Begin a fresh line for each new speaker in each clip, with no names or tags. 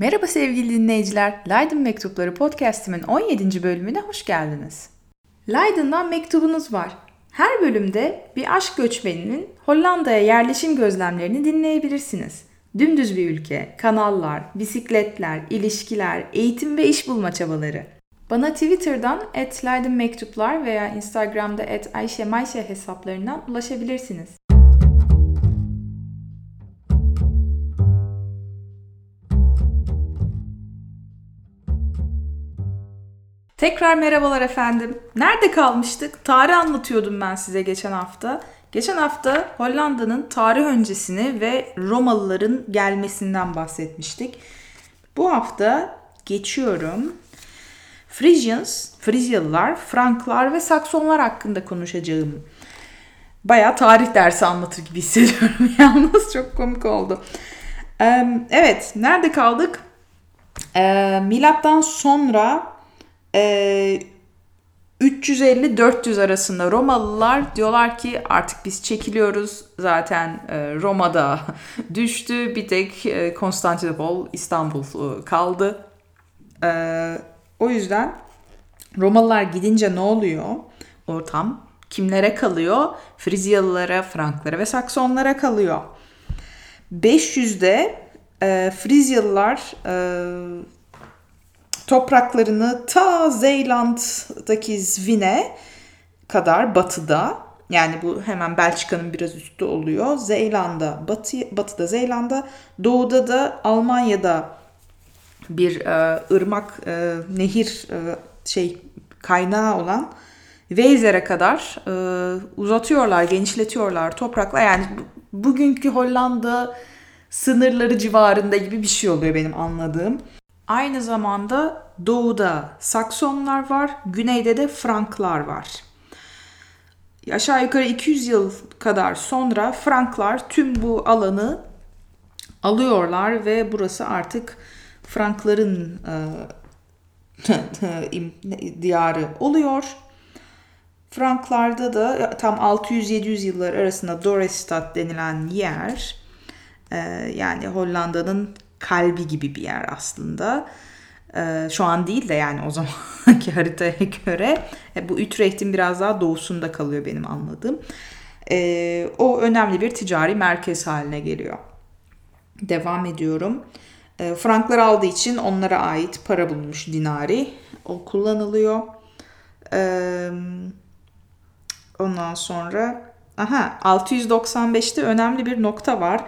Merhaba sevgili dinleyiciler. Leiden Mektupları podcast'imin 17. bölümüne hoş geldiniz. Leiden'dan mektubunuz var. Her bölümde bir aşk göçmeninin Hollanda'ya yerleşim gözlemlerini dinleyebilirsiniz. Dümdüz bir ülke, kanallar, bisikletler, ilişkiler, eğitim ve iş bulma çabaları. Bana Twitter'dan @leidenmektuplar veya Instagram'da @ayşemayşe hesaplarından ulaşabilirsiniz. Tekrar merhabalar efendim. Nerede kalmıştık? Tarih anlatıyordum ben size geçen hafta. Geçen hafta Hollanda'nın tarih öncesini ve Romalıların gelmesinden bahsetmiştik. Bu hafta geçiyorum. Frisians, Frizyalılar, Franklar ve Saksonlar hakkında konuşacağım. Bayağı tarih dersi anlatır gibi hissediyorum yalnız çok komik oldu. Evet, nerede kaldık? Milattan sonra 350-400 arasında Romalılar diyorlar ki artık biz çekiliyoruz. Zaten Roma'da düştü. Bir tek Konstantinopol, İstanbul kaldı. O yüzden Romalılar gidince ne oluyor? Ortam kimlere kalıyor? Frizyalılara, Franklara ve Saksonlara kalıyor. 500'de e, Frizyalılar e, topraklarını ta Zeeland'daki Zvin'e kadar batıda yani bu hemen Belçika'nın biraz üstü oluyor. Zeylanda, batı, batıda Zeylanda, doğuda da Almanya'da bir e, ırmak, e, nehir e, şey kaynağı olan Weizer'e kadar e, uzatıyorlar, genişletiyorlar toprakla. Yani bugünkü Hollanda sınırları civarında gibi bir şey oluyor benim anladığım. Aynı zamanda doğuda Saksonlar var, güneyde de Franklar var. Aşağı yukarı 200 yıl kadar sonra Franklar tüm bu alanı alıyorlar ve burası artık Frankların e, diyarı oluyor. Franklarda da tam 600-700 yıllar arasında Dorestad denilen yer e, yani Hollanda'nın kalbi gibi bir yer aslında. E, şu an değil de yani o zamanki haritaya göre e, bu Utrecht'in biraz daha doğusunda kalıyor benim anladığım. E, o önemli bir ticari merkez haline geliyor. Devam ediyorum. E, Franklar aldığı için onlara ait para bulmuş dinari. O kullanılıyor. Ondan sonra aha 695'te önemli bir nokta var.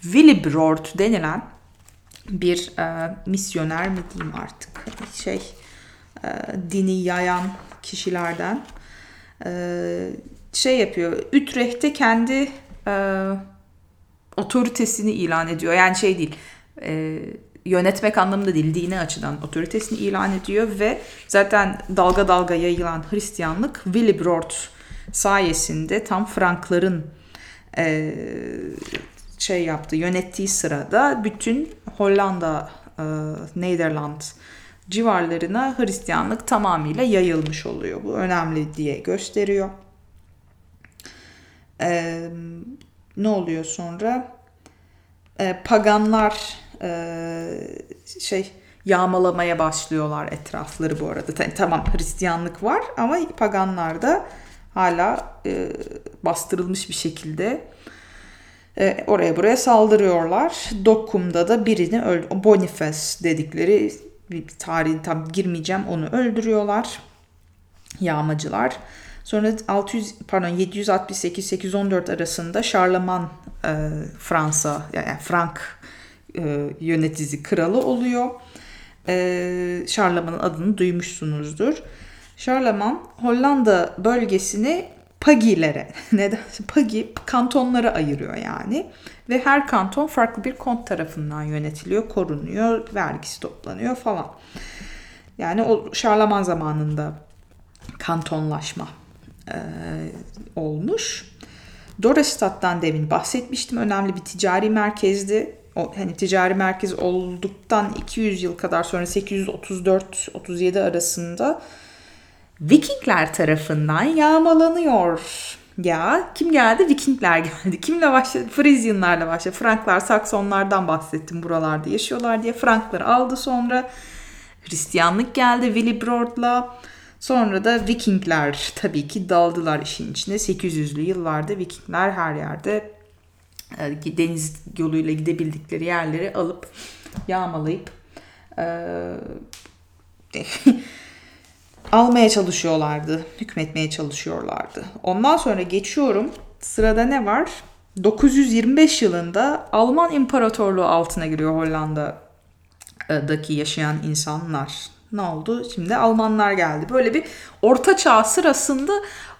Willibrord denilen bir e, misyoner mi diyeyim artık şey e, dini yayan kişilerden e, şey yapıyor. Utrecht'te kendi e, otoritesini ilan ediyor. Yani şey değil e, yönetmek anlamında değil dini açıdan otoritesini ilan ediyor ve zaten dalga dalga yayılan Hristiyanlık Willibrord sayesinde tam Frankların e, şey yaptı yönettiği sırada bütün Hollanda, e, Nederland civarlarına Hristiyanlık tamamıyla yayılmış oluyor. Bu önemli diye gösteriyor. E, ne oluyor sonra? E, paganlar e, şey yağmalamaya başlıyorlar etrafları bu arada. Tamam Hristiyanlık var ama paganlar da hala e, bastırılmış bir şekilde e, oraya buraya saldırıyorlar. Dokkum'da da birini öldü. Boniface dedikleri bir tarihin tam girmeyeceğim onu öldürüyorlar. Yağmacılar. Sonra 600 pardon 768 814 arasında Şarlaman e, Fransa yani Frank e, yöneticisi kralı oluyor. E, Şarlaman'ın adını duymuşsunuzdur. Şarlaman Hollanda bölgesini Pagilere, neden? Pagi kantonlara ayırıyor yani. Ve her kanton farklı bir kont tarafından yönetiliyor, korunuyor, vergisi toplanıyor falan. Yani o Şarlaman zamanında kantonlaşma e, olmuş. Dorestad'dan demin bahsetmiştim. Önemli bir ticari merkezdi. O, hani ticari merkez olduktan 200 yıl kadar sonra 834-37 arasında Vikingler tarafından yağmalanıyor. Ya kim geldi? Vikingler geldi. Kimle başladı? Frisianlarla başladı. Franklar, Saksonlardan bahsettim buralarda yaşıyorlar diye. Frankları aldı sonra. Hristiyanlık geldi Willibrord'la. Sonra da Vikingler tabii ki daldılar işin içine. 800'lü yıllarda Vikingler her yerde e, deniz yoluyla gidebildikleri yerleri alıp yağmalayıp e, almaya çalışıyorlardı. Hükmetmeye çalışıyorlardı. Ondan sonra geçiyorum. Sırada ne var? 925 yılında Alman İmparatorluğu altına giriyor Hollanda'daki yaşayan insanlar. Ne oldu? Şimdi Almanlar geldi. Böyle bir orta çağ sırasında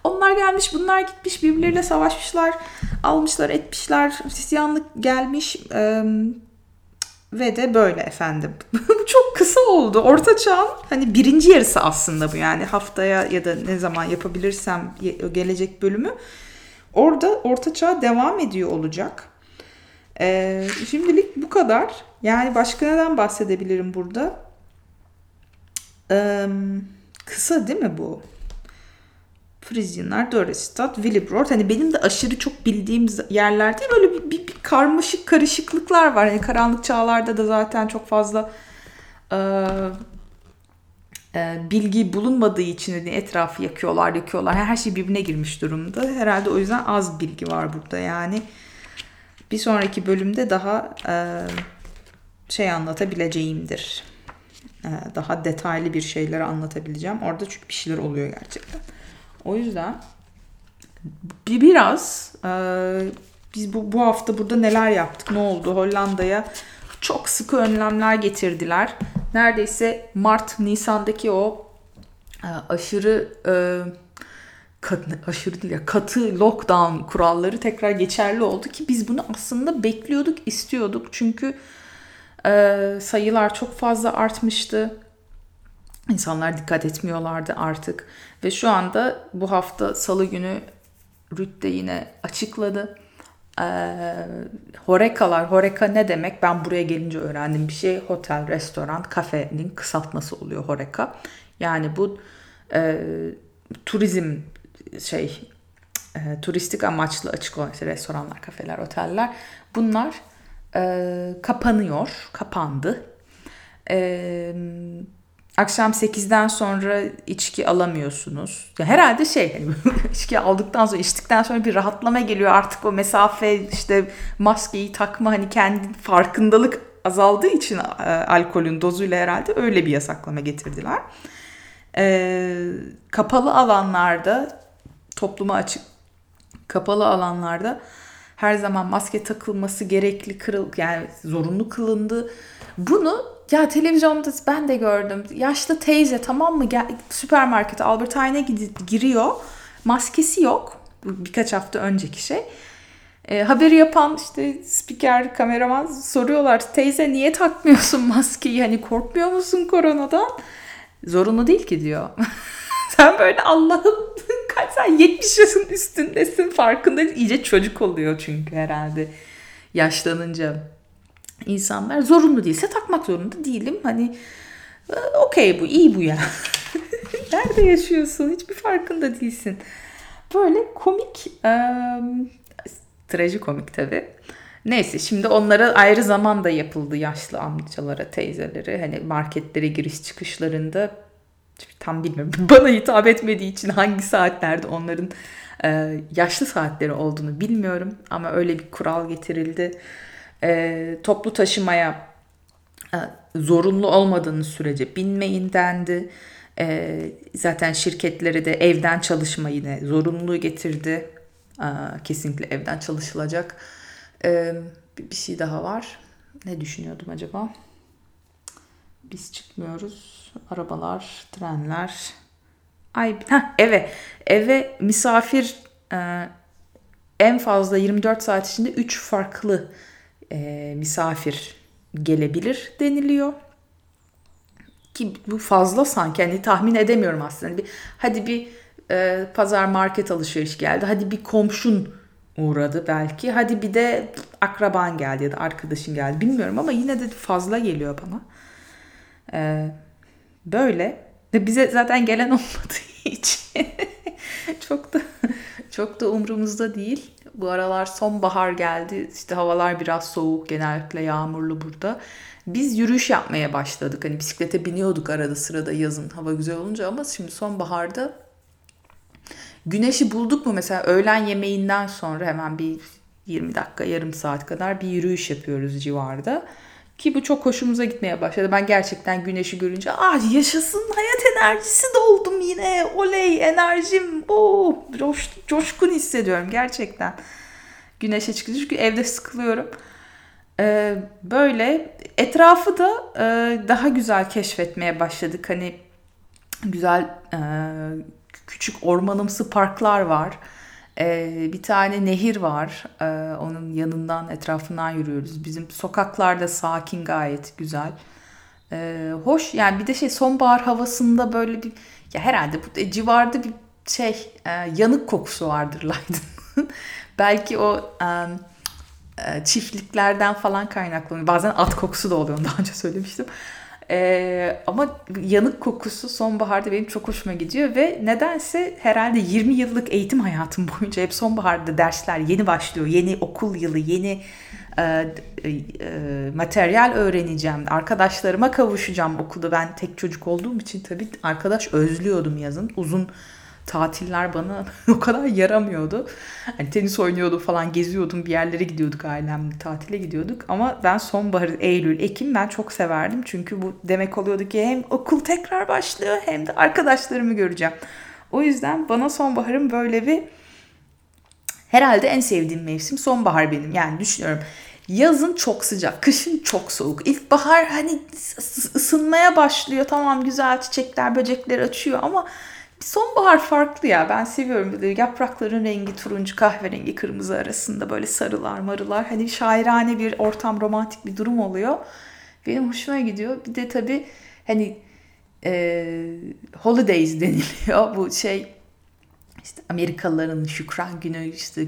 onlar gelmiş, bunlar gitmiş, birbirleriyle savaşmışlar, almışlar, etmişler, Hristiyanlık gelmiş. Ee, ve de böyle efendim. çok kısa oldu. Orta çağın hani birinci yarısı aslında bu yani haftaya ya da ne zaman yapabilirsem gelecek bölümü. Orada orta çağ devam ediyor olacak. Ee, şimdilik bu kadar. Yani başka neden bahsedebilirim burada? Ee, kısa değil mi bu? Frisianlar, Dörrestad, Willibrord. Hani benim de aşırı çok bildiğim yerler değil. Böyle bir, bir, bir karmaşık karışıklıklar var. Hani karanlık çağlarda da zaten çok fazla e, e, bilgi bulunmadığı için hani etrafı yakıyorlar, yakıyorlar. Her şey birbirine girmiş durumda. Herhalde o yüzden az bilgi var burada. Yani bir sonraki bölümde daha e, şey anlatabileceğimdir. E, daha detaylı bir şeyleri anlatabileceğim. Orada çünkü bir şeyler oluyor gerçekten. O yüzden bir biraz e, biz bu, bu hafta burada neler yaptık, ne oldu Hollanda'ya çok sıkı önlemler getirdiler. Neredeyse Mart, Nisan'daki o e, aşırı e, kat, aşırı değil ya katı lockdown kuralları tekrar geçerli oldu ki biz bunu aslında bekliyorduk, istiyorduk. Çünkü e, sayılar çok fazla artmıştı. İnsanlar dikkat etmiyorlardı artık. Ve şu anda bu hafta salı günü Rütte yine açıkladı. Ee, horekalar, horeka ne demek? Ben buraya gelince öğrendim bir şey. Hotel, restoran, kafenin kısaltması oluyor horeka. Yani bu e, turizm şey e, turistik amaçlı açık olan işte restoranlar, kafeler, oteller bunlar e, kapanıyor, kapandı. E, akşam 8'den sonra içki alamıyorsunuz. Ya herhalde şey hani içki aldıktan sonra içtikten sonra bir rahatlama geliyor artık o mesafe işte maskeyi takma hani kendi farkındalık azaldığı için e, alkolün dozuyla herhalde öyle bir yasaklama getirdiler. E, kapalı alanlarda topluma açık kapalı alanlarda her zaman maske takılması gerekli kırıl yani zorunlu kılındı. Bunu ya televizyonda ben de gördüm. Yaşlı teyze tamam mı? Gel, süpermarkete Albert Einstein'e giriyor. Maskesi yok. Birkaç hafta önceki şey. E, haberi yapan işte spiker, kameraman soruyorlar. Teyze niye takmıyorsun maskeyi? Hani korkmuyor musun koronadan? Zorunlu değil ki diyor. sen böyle Allah'ım kaç sen 70 yaşın üstündesin farkında iyice çocuk oluyor çünkü herhalde yaşlanınca insanlar zorunlu değilse takmak zorunda değilim. Hani e, okey bu iyi bu ya. Nerede yaşıyorsun? Hiçbir farkında değilsin. Böyle komik, um, trajikomik tabii. Neyse şimdi onlara ayrı zaman da yapıldı yaşlı amcalara, teyzelere. Hani marketlere giriş çıkışlarında tam bilmiyorum. Bana hitap etmediği için hangi saatlerde onların e, yaşlı saatleri olduğunu bilmiyorum. Ama öyle bir kural getirildi e, toplu taşımaya e, zorunlu olmadığınız sürece binmeyin dendi. E, zaten şirketleri de evden çalışma yine zorunluluğu getirdi. E, kesinlikle evden çalışılacak. E, bir şey daha var. Ne düşünüyordum acaba? Biz çıkmıyoruz. Arabalar, trenler. Ay, ha eve. Eve misafir e, en fazla 24 saat içinde 3 farklı e, misafir gelebilir deniliyor. Ki bu fazla sanki hani tahmin edemiyorum aslında. Hani bir, hadi bir e, pazar market alışveriş geldi. Hadi bir komşun uğradı belki. Hadi bir de akraban geldi ya da arkadaşın geldi. Bilmiyorum ama yine de fazla geliyor bana. Ee, böyle. Ve bize zaten gelen olmadığı için çok da Çok da umurumuzda değil. Bu aralar sonbahar geldi. İşte havalar biraz soğuk. Genellikle yağmurlu burada. Biz yürüyüş yapmaya başladık. Hani bisiklete biniyorduk arada sırada yazın hava güzel olunca ama şimdi sonbaharda güneşi bulduk mu mesela öğlen yemeğinden sonra hemen bir 20 dakika yarım saat kadar bir yürüyüş yapıyoruz civarda. Ki bu çok hoşumuza gitmeye başladı. Ben gerçekten güneşi görünce ah yaşasın hayat enerjisi doldum yine. Oley enerjim. Oo, coş, coşkun hissediyorum gerçekten. Güneşe çıkınca çünkü evde sıkılıyorum. Ee, böyle etrafı da e, daha güzel keşfetmeye başladık. Hani güzel e, küçük ormanımsı parklar var. Ee, bir tane nehir var. Ee, onun yanından etrafından yürüyoruz. Bizim sokaklarda sakin gayet güzel. Ee, hoş yani bir de şey sonbahar havasında böyle bir ya herhalde bu civarda bir şey e, yanık kokusu vardır Leydon'ın. Belki o e, e, çiftliklerden falan kaynaklanıyor. Bazen at kokusu da oluyor. Daha önce söylemiştim. Ee, ama yanık kokusu sonbaharda benim çok hoşuma gidiyor ve nedense herhalde 20 yıllık eğitim hayatım boyunca hep sonbaharda dersler yeni başlıyor. Yeni okul yılı, yeni e, e, materyal öğreneceğim. Arkadaşlarıma kavuşacağım okulda. Ben tek çocuk olduğum için tabii arkadaş özlüyordum yazın. Uzun tatiller bana o kadar yaramıyordu. Hani tenis oynuyordum falan geziyordum bir yerlere gidiyorduk ailemle tatile gidiyorduk. Ama ben sonbahar, Eylül, Ekim ben çok severdim. Çünkü bu demek oluyordu ki hem okul tekrar başlıyor hem de arkadaşlarımı göreceğim. O yüzden bana sonbaharın böyle bir herhalde en sevdiğim mevsim sonbahar benim. Yani düşünüyorum Yazın çok sıcak, kışın çok soğuk. İlkbahar hani ısınmaya başlıyor. Tamam güzel çiçekler, böcekler açıyor ama Sonbahar farklı ya. Ben seviyorum böyle yaprakların rengi turuncu, kahverengi, kırmızı arasında böyle sarılar, marılar. Hani şairane bir ortam, romantik bir durum oluyor. Benim hoşuma gidiyor. Bir de tabii hani e, holidays deniliyor. Bu şey işte Amerikalıların şükran günü işte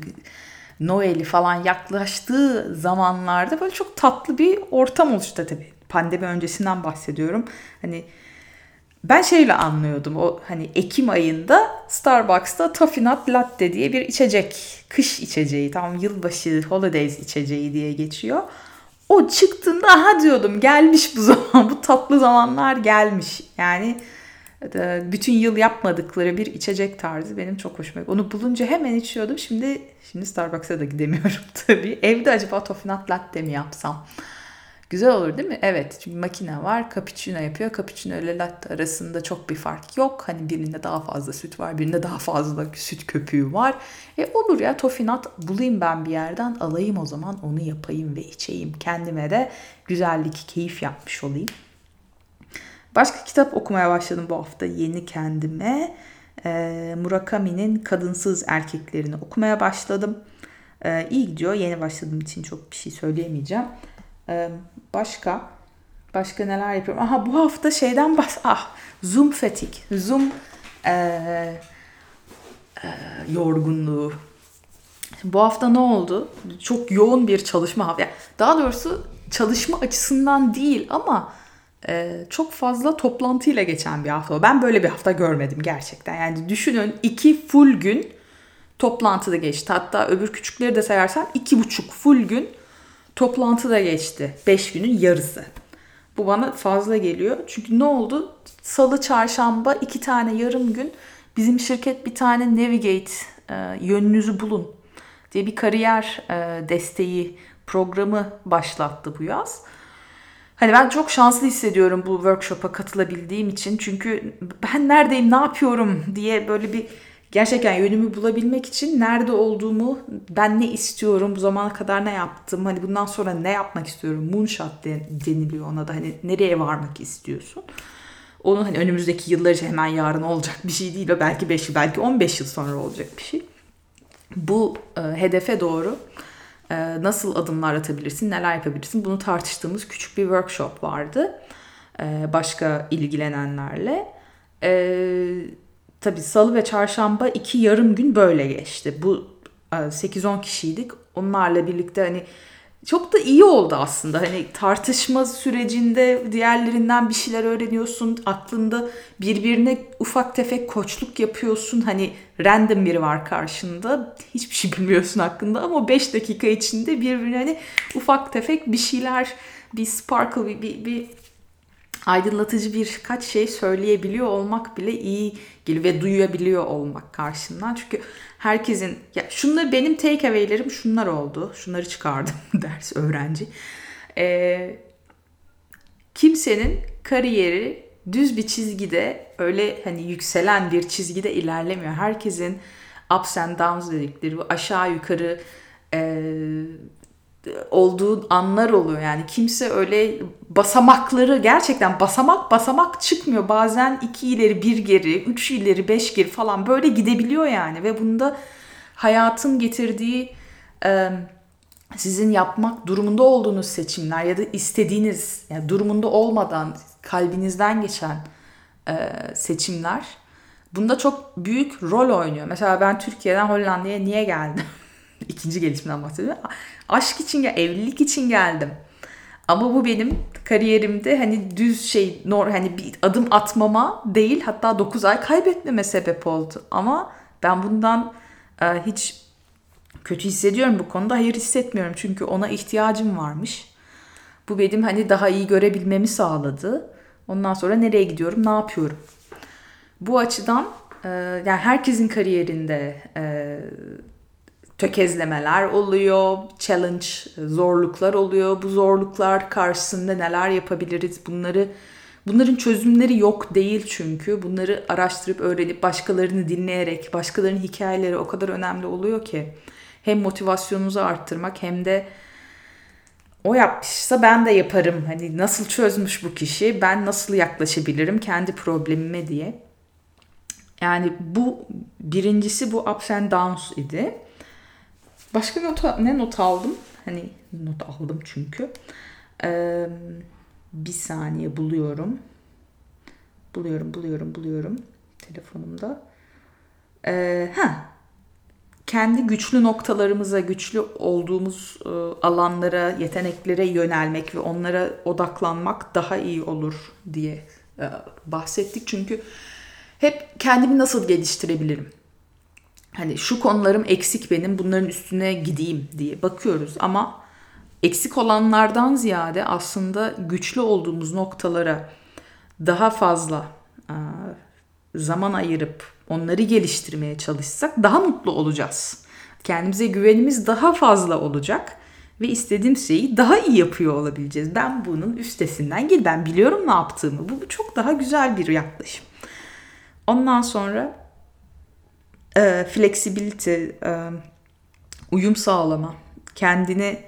Noel'i falan yaklaştığı zamanlarda böyle çok tatlı bir ortam oluştu tabii. Pandemi öncesinden bahsediyorum. Hani ben şeyle anlıyordum o hani Ekim ayında Starbucks'ta Toffee Latte diye bir içecek. Kış içeceği tam yılbaşı holidays içeceği diye geçiyor. O çıktığında aha diyordum gelmiş bu zaman bu tatlı zamanlar gelmiş. Yani e, bütün yıl yapmadıkları bir içecek tarzı benim çok hoşuma gidiyor. Onu bulunca hemen içiyordum. Şimdi şimdi Starbucks'a da gidemiyorum tabii. Evde acaba Toffee Nut Latte mi yapsam? Güzel olur değil mi? Evet. Çünkü makine var. Cappuccino yapıyor. Cappuccino ile latte arasında çok bir fark yok. Hani birinde daha fazla süt var. Birinde daha fazla süt köpüğü var. E olur ya tofinat bulayım ben bir yerden. Alayım o zaman onu yapayım ve içeyim. Kendime de güzellik, keyif yapmış olayım. Başka kitap okumaya başladım bu hafta yeni kendime. E, Murakami'nin Kadınsız Erkeklerini okumaya başladım. E, iyi gidiyor. Yeni başladığım için çok bir şey söyleyemeyeceğim. Başka? Başka neler yapıyorum? Aha bu hafta şeyden bahs... Ah Zoom fetik. Zoom ee, e, yorgunluğu. Bu hafta ne oldu? Çok yoğun bir çalışma hafta. Daha doğrusu çalışma açısından değil ama e, çok fazla toplantıyla geçen bir hafta. Ben böyle bir hafta görmedim gerçekten. Yani düşünün iki full gün toplantıda geçti. Hatta öbür küçükleri de sayarsam iki buçuk full gün Toplantı da geçti. 5 günün yarısı. Bu bana fazla geliyor. Çünkü ne oldu? Salı, çarşamba iki tane yarım gün bizim şirket bir tane Navigate e, yönünüzü bulun diye bir kariyer e, desteği programı başlattı bu yaz. Hani ben çok şanslı hissediyorum bu workshop'a katılabildiğim için. Çünkü ben neredeyim, ne yapıyorum diye böyle bir gerçekten yönümü bulabilmek için nerede olduğumu, ben ne istiyorum, bu zamana kadar ne yaptım, hani bundan sonra ne yapmak istiyorum, moonshot deniliyor ona da hani nereye varmak istiyorsun. Onun hani önümüzdeki yıllar için hemen yarın olacak bir şey değil o belki 5 yıl, belki 15 yıl sonra olacak bir şey. Bu e, hedefe doğru e, nasıl adımlar atabilirsin, neler yapabilirsin bunu tartıştığımız küçük bir workshop vardı. E, başka ilgilenenlerle. Eee tabii salı ve çarşamba iki yarım gün böyle geçti. Bu 8-10 e, kişiydik. Onlarla birlikte hani çok da iyi oldu aslında. Hani tartışma sürecinde diğerlerinden bir şeyler öğreniyorsun. Aklında birbirine ufak tefek koçluk yapıyorsun. Hani random biri var karşında. Hiçbir şey bilmiyorsun hakkında ama 5 dakika içinde birbirine hani ufak tefek bir şeyler bir sparkle bir, bir, bir aydınlatıcı birkaç şey söyleyebiliyor olmak bile iyi geliyor ve duyabiliyor olmak karşından. Çünkü herkesin ya şunları benim take away'lerim şunlar oldu. Şunları çıkardım ders öğrenci. Ee, kimsenin kariyeri düz bir çizgide öyle hani yükselen bir çizgide ilerlemiyor. Herkesin ups and downs dedikleri bu aşağı yukarı e, olduğu anlar oluyor. Yani kimse öyle basamakları gerçekten basamak basamak çıkmıyor. Bazen iki ileri bir geri, üç ileri beş geri falan böyle gidebiliyor yani. Ve bunda hayatın getirdiği sizin yapmak durumunda olduğunuz seçimler ya da istediğiniz yani durumunda olmadan kalbinizden geçen seçimler bunda çok büyük rol oynuyor. Mesela ben Türkiye'den Hollanda'ya niye geldim? İkinci gelişimden bahsediyorum. Aşk için ya evlilik için geldim. Ama bu benim kariyerimde hani düz şey nor hani bir adım atmama değil hatta 9 ay kaybetmeme sebep oldu. Ama ben bundan e, hiç kötü hissediyorum bu konuda. Hayır hissetmiyorum çünkü ona ihtiyacım varmış. Bu benim hani daha iyi görebilmemi sağladı. Ondan sonra nereye gidiyorum, ne yapıyorum? Bu açıdan e, yani herkesin kariyerinde e, tökezlemeler oluyor, challenge, zorluklar oluyor. Bu zorluklar karşısında neler yapabiliriz? Bunları bunların çözümleri yok değil çünkü. Bunları araştırıp öğrenip başkalarını dinleyerek, başkalarının hikayeleri o kadar önemli oluyor ki hem motivasyonunuzu arttırmak hem de o yapmışsa ben de yaparım. Hani nasıl çözmüş bu kişi? Ben nasıl yaklaşabilirim kendi problemime diye. Yani bu birincisi bu ups and downs idi. Başka not, ne not aldım? Hani not aldım çünkü. Ee, bir saniye buluyorum. Buluyorum, buluyorum, buluyorum telefonumda. Ee, ha, kendi güçlü noktalarımıza, güçlü olduğumuz e, alanlara, yeteneklere yönelmek ve onlara odaklanmak daha iyi olur diye e, bahsettik. Çünkü hep kendimi nasıl geliştirebilirim? Hani şu konularım eksik benim, bunların üstüne gideyim diye bakıyoruz ama eksik olanlardan ziyade aslında güçlü olduğumuz noktalara daha fazla e, zaman ayırıp onları geliştirmeye çalışsak daha mutlu olacağız. Kendimize güvenimiz daha fazla olacak ve istediğim şeyi daha iyi yapıyor olabileceğiz. Ben bunun üstesinden gel. Ben biliyorum ne yaptığımı. Bu çok daha güzel bir yaklaşım. Ondan sonra e, flexibility, e, uyum sağlama, kendini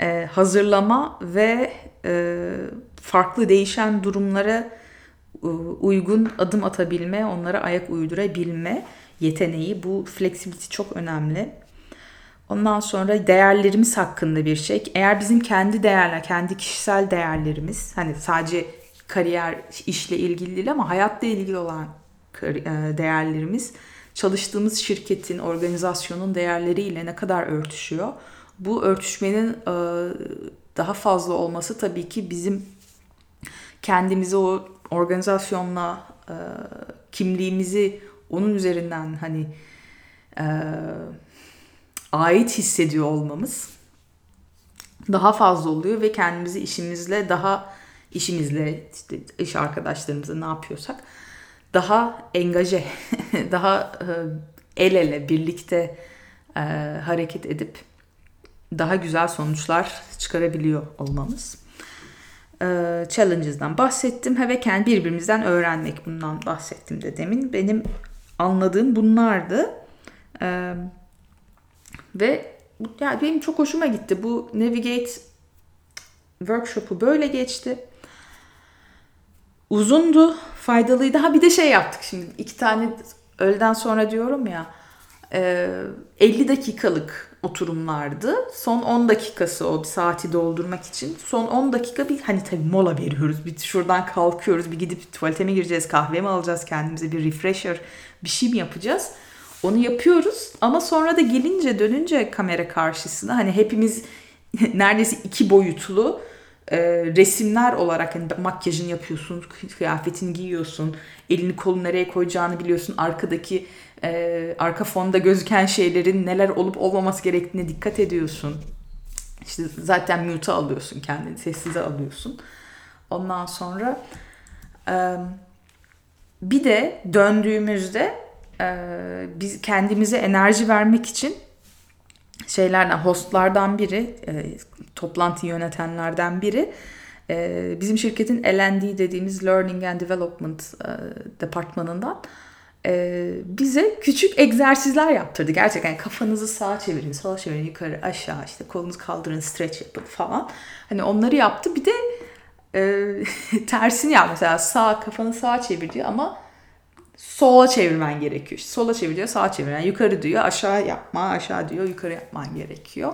e, hazırlama ve e, farklı değişen durumlara e, uygun adım atabilme, onlara ayak uydurabilme yeteneği. Bu flexibility çok önemli. Ondan sonra değerlerimiz hakkında bir şey. Eğer bizim kendi değerler, kendi kişisel değerlerimiz, hani sadece kariyer, işle ilgili değil ama hayatla ilgili olan e, değerlerimiz çalıştığımız şirketin, organizasyonun değerleriyle ne kadar örtüşüyor? Bu örtüşmenin daha fazla olması tabii ki bizim kendimizi o organizasyonla kimliğimizi onun üzerinden hani ait hissediyor olmamız daha fazla oluyor ve kendimizi işimizle daha işimizle işte iş arkadaşlarımızla ne yapıyorsak daha engaje, daha e, el ele birlikte e, hareket edip daha güzel sonuçlar çıkarabiliyor olmamız e, challenges'dan bahsettim. Ve kendi birbirimizden öğrenmek bundan bahsettim de demin. Benim anladığım bunlardı. Ve yani benim çok hoşuma gitti. Bu Navigate workshop'u böyle geçti. Uzundu, faydalıydı. Ha bir de şey yaptık şimdi. iki tane öğleden sonra diyorum ya. 50 dakikalık oturumlardı. Son 10 dakikası o saati doldurmak için. Son 10 dakika bir hani tabii mola veriyoruz. Bir şuradan kalkıyoruz. Bir gidip tuvalete mi gireceğiz, kahve mi alacağız kendimize bir refresher bir şey mi yapacağız? Onu yapıyoruz ama sonra da gelince dönünce kamera karşısına hani hepimiz neredeyse iki boyutlu e, resimler olarak hani makyajını yapıyorsun, kıyafetini giyiyorsun, elini kolunu nereye koyacağını biliyorsun, arkadaki e, arka fonda gözüken şeylerin neler olup olmaması gerektiğine dikkat ediyorsun. İşte zaten mute'a alıyorsun kendini, sessize alıyorsun. Ondan sonra e, bir de döndüğümüzde e, biz kendimize enerji vermek için şeylerden, hostlardan biri, e, toplantı yönetenlerden biri e, bizim şirketin L&D dediğimiz Learning and Development e, departmanından e, bize küçük egzersizler yaptırdı. Gerçekten kafanızı sağa çevirin, sola çevirin, yukarı, aşağı, işte kolunuzu kaldırın, stretch yapın falan. Hani onları yaptı. Bir de e, tersini yap mesela sağ kafanı sağa çevir diyor ama sola çevirmen gerekiyor. İşte sola çevir diyor, sağa çevir. Yani yukarı diyor, aşağı yapma, aşağı diyor, yukarı yapman gerekiyor.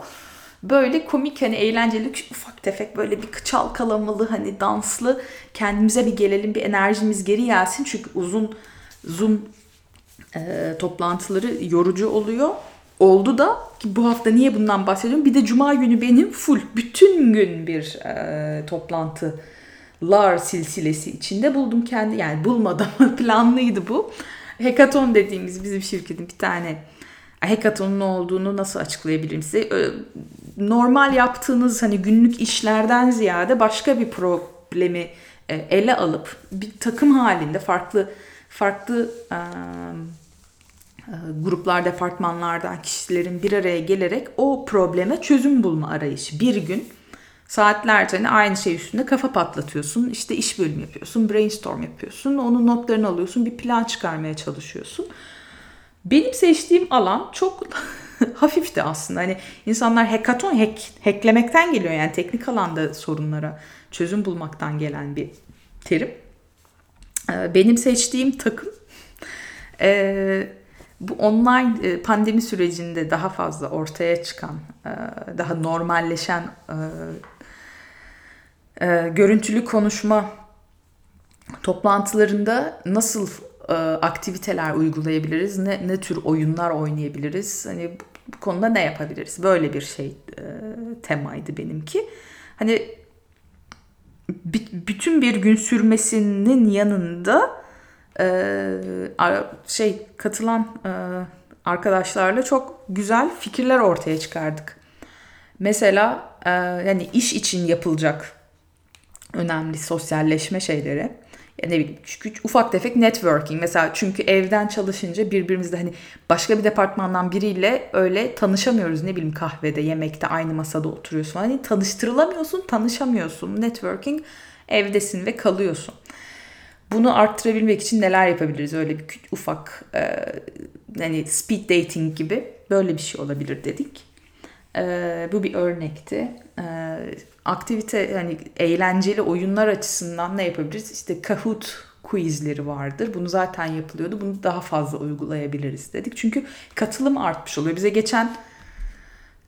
Böyle komik hani eğlenceli ufak tefek böyle bir çalkalamalı hani danslı kendimize bir gelelim bir enerjimiz geri gelsin. Çünkü uzun Zoom e, toplantıları yorucu oluyor. Oldu da ki bu hafta niye bundan bahsediyorum? Bir de cuma günü benim full bütün gün bir e, toplantılar silsilesi içinde buldum kendi yani bulmadım planlıydı bu. Hackathon dediğimiz bizim şirketin bir tane hackathon'un ne olduğunu nasıl açıklayabilirim size? Normal yaptığınız hani günlük işlerden ziyade başka bir problemi e, ele alıp bir takım halinde farklı farklı e, gruplar, departmanlardan kişilerin bir araya gelerek o probleme çözüm bulma arayışı. Bir gün saatlerce hani aynı şey üstünde kafa patlatıyorsun. İşte iş bölümü yapıyorsun, brainstorm yapıyorsun. Onun notlarını alıyorsun, bir plan çıkarmaya çalışıyorsun. Benim seçtiğim alan çok hafifti aslında. Hani insanlar hackathon hack, hacklemekten geliyor yani teknik alanda sorunlara çözüm bulmaktan gelen bir terim. Ee, benim seçtiğim takım e, bu online e, pandemi sürecinde daha fazla ortaya çıkan, e, daha normalleşen görüntülü konuşma toplantılarında nasıl aktiviteler uygulayabiliriz, ne, ne tür oyunlar oynayabiliriz, hani bu, bu konuda ne yapabiliriz? Böyle bir şey temaydı benimki. Hani bütün bir gün sürmesinin yanında e, şey katılan e, arkadaşlarla çok güzel fikirler ortaya çıkardık. Mesela e, yani iş için yapılacak önemli sosyalleşme şeyleri ya ne bileyim küçük ufak tefek networking mesela çünkü evden çalışınca birbirimizle hani başka bir departmandan biriyle öyle tanışamıyoruz ne bileyim kahvede yemekte aynı masada oturuyorsun hani tanıştırılamıyorsun tanışamıyorsun networking evdesin ve kalıyorsun. Bunu arttırabilmek için neler yapabiliriz? Öyle bir ufak e, hani speed dating gibi böyle bir şey olabilir dedik. E, bu bir örnekti. E, aktivite hani eğlenceli oyunlar açısından ne yapabiliriz? İşte Kahoot quizleri vardır. Bunu zaten yapılıyordu. Bunu daha fazla uygulayabiliriz dedik. Çünkü katılım artmış oluyor. Bize geçen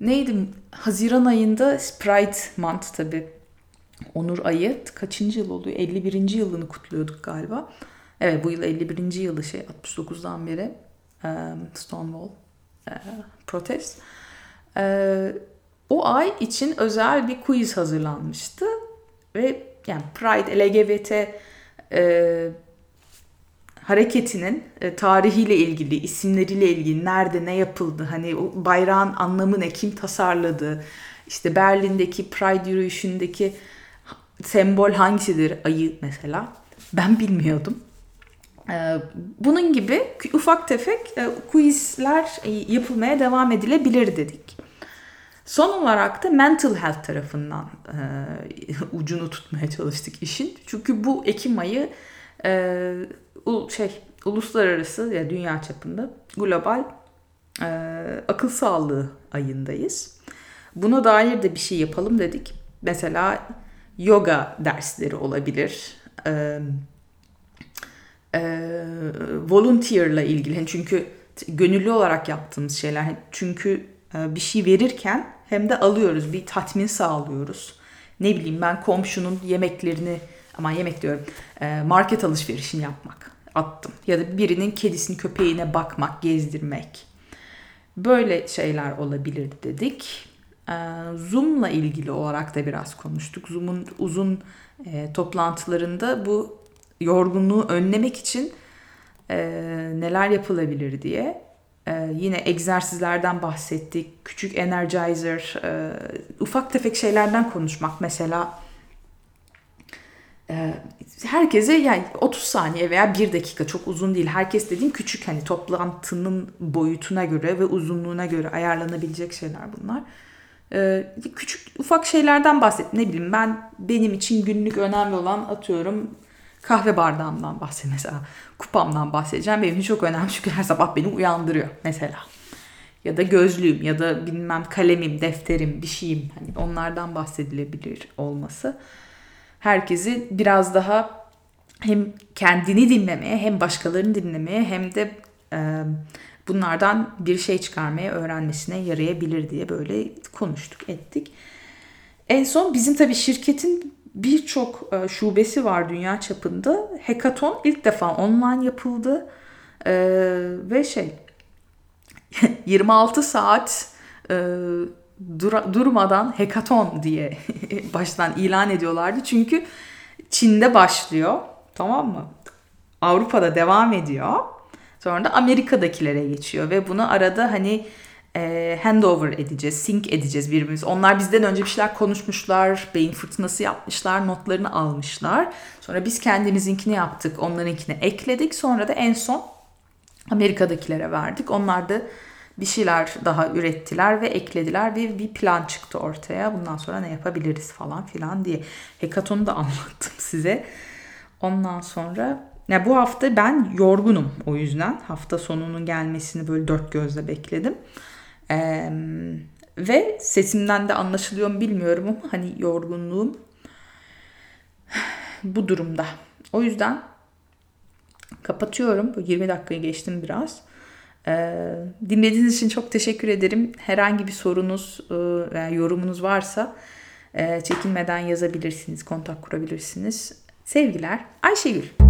neydi? Haziran ayında Pride Month tabii. Onur ayı kaçıncı yıl oluyor? 51. yılını kutluyorduk galiba. Evet bu yıl 51. yılı şey 69'dan beri Stonewall protest. O ay için özel bir quiz hazırlanmıştı ve yani Pride LGBT e, hareketinin e, tarihiyle ilgili, isimleriyle ilgili, nerede ne yapıldı, hani o bayrağın anlamı ne, kim tasarladı, işte Berlin'deki Pride yürüyüşündeki sembol hangisidir ayı mesela ben bilmiyordum. Ee, bunun gibi ufak tefek e, quizler e, yapılmaya devam edilebilir dedik. Son olarak da mental health tarafından e, ucunu tutmaya çalıştık işin. Çünkü bu Ekim ayı şey uluslararası ya yani dünya çapında global akıl sağlığı ayındayız. Buna dair de bir şey yapalım dedik. Mesela yoga dersleri olabilir. Ee, e, volunteer'la ilgili. Hani çünkü gönüllü olarak yaptığımız şeyler. Hani çünkü e, bir şey verirken hem de alıyoruz. Bir tatmin sağlıyoruz. Ne bileyim ben komşunun yemeklerini ama yemek diyorum e, market alışverişini yapmak attım. Ya da birinin kedisini köpeğine bakmak, gezdirmek. Böyle şeyler olabilir dedik. Ee, Zoom'la ilgili olarak da biraz konuştuk. Zoom'un uzun e, toplantılarında bu yorgunluğu önlemek için e, neler yapılabilir diye. E, yine egzersizlerden bahsettik. Küçük energizer, e, ufak tefek şeylerden konuşmak. Mesela e, herkese yani 30 saniye veya 1 dakika çok uzun değil. Herkes dediğim küçük hani toplantının boyutuna göre ve uzunluğuna göre ayarlanabilecek şeyler bunlar. Ee, küçük ufak şeylerden bahset. Ne bileyim ben benim için günlük önemli olan atıyorum kahve bardağımdan bahset mesela. Kupamdan bahsedeceğim. Benim için çok önemli çünkü her sabah beni uyandırıyor mesela. Ya da gözlüğüm ya da bilmem kalemim, defterim, bir şeyim. Hani onlardan bahsedilebilir olması. Herkesi biraz daha hem kendini dinlemeye hem başkalarını dinlemeye hem de e, bunlardan bir şey çıkarmaya öğrenmesine yarayabilir diye böyle konuştuk ettik. En son bizim tabii şirketin birçok e, şubesi var dünya çapında. Hackathon ilk defa online yapıldı. Ee, ve şey 26 saat e, durmadan hackathon diye baştan ilan ediyorlardı. Çünkü Çin'de başlıyor tamam mı? Avrupa'da devam ediyor. Sonra da Amerika'dakilere geçiyor ve bunu arada hani e, handover edeceğiz, sync edeceğiz birbirimiz. Onlar bizden önce bir şeyler konuşmuşlar, beyin fırtınası yapmışlar, notlarını almışlar. Sonra biz kendimizinkini yaptık, onlarınkini ekledik. Sonra da en son Amerika'dakilere verdik. Onlar da bir şeyler daha ürettiler ve eklediler ve bir plan çıktı ortaya. Bundan sonra ne yapabiliriz falan filan diye. Hekaton'u da anlattım size. Ondan sonra ya bu hafta ben yorgunum o yüzden. Hafta sonunun gelmesini böyle dört gözle bekledim. Ee, ve sesimden de anlaşılıyor mu bilmiyorum ama hani yorgunluğum bu durumda. O yüzden kapatıyorum. Bu 20 dakikayı geçtim biraz. Ee, dinlediğiniz için çok teşekkür ederim. Herhangi bir sorunuz e, veya yorumunuz varsa e, çekinmeden yazabilirsiniz, kontak kurabilirsiniz. Sevgiler. Ayşegül.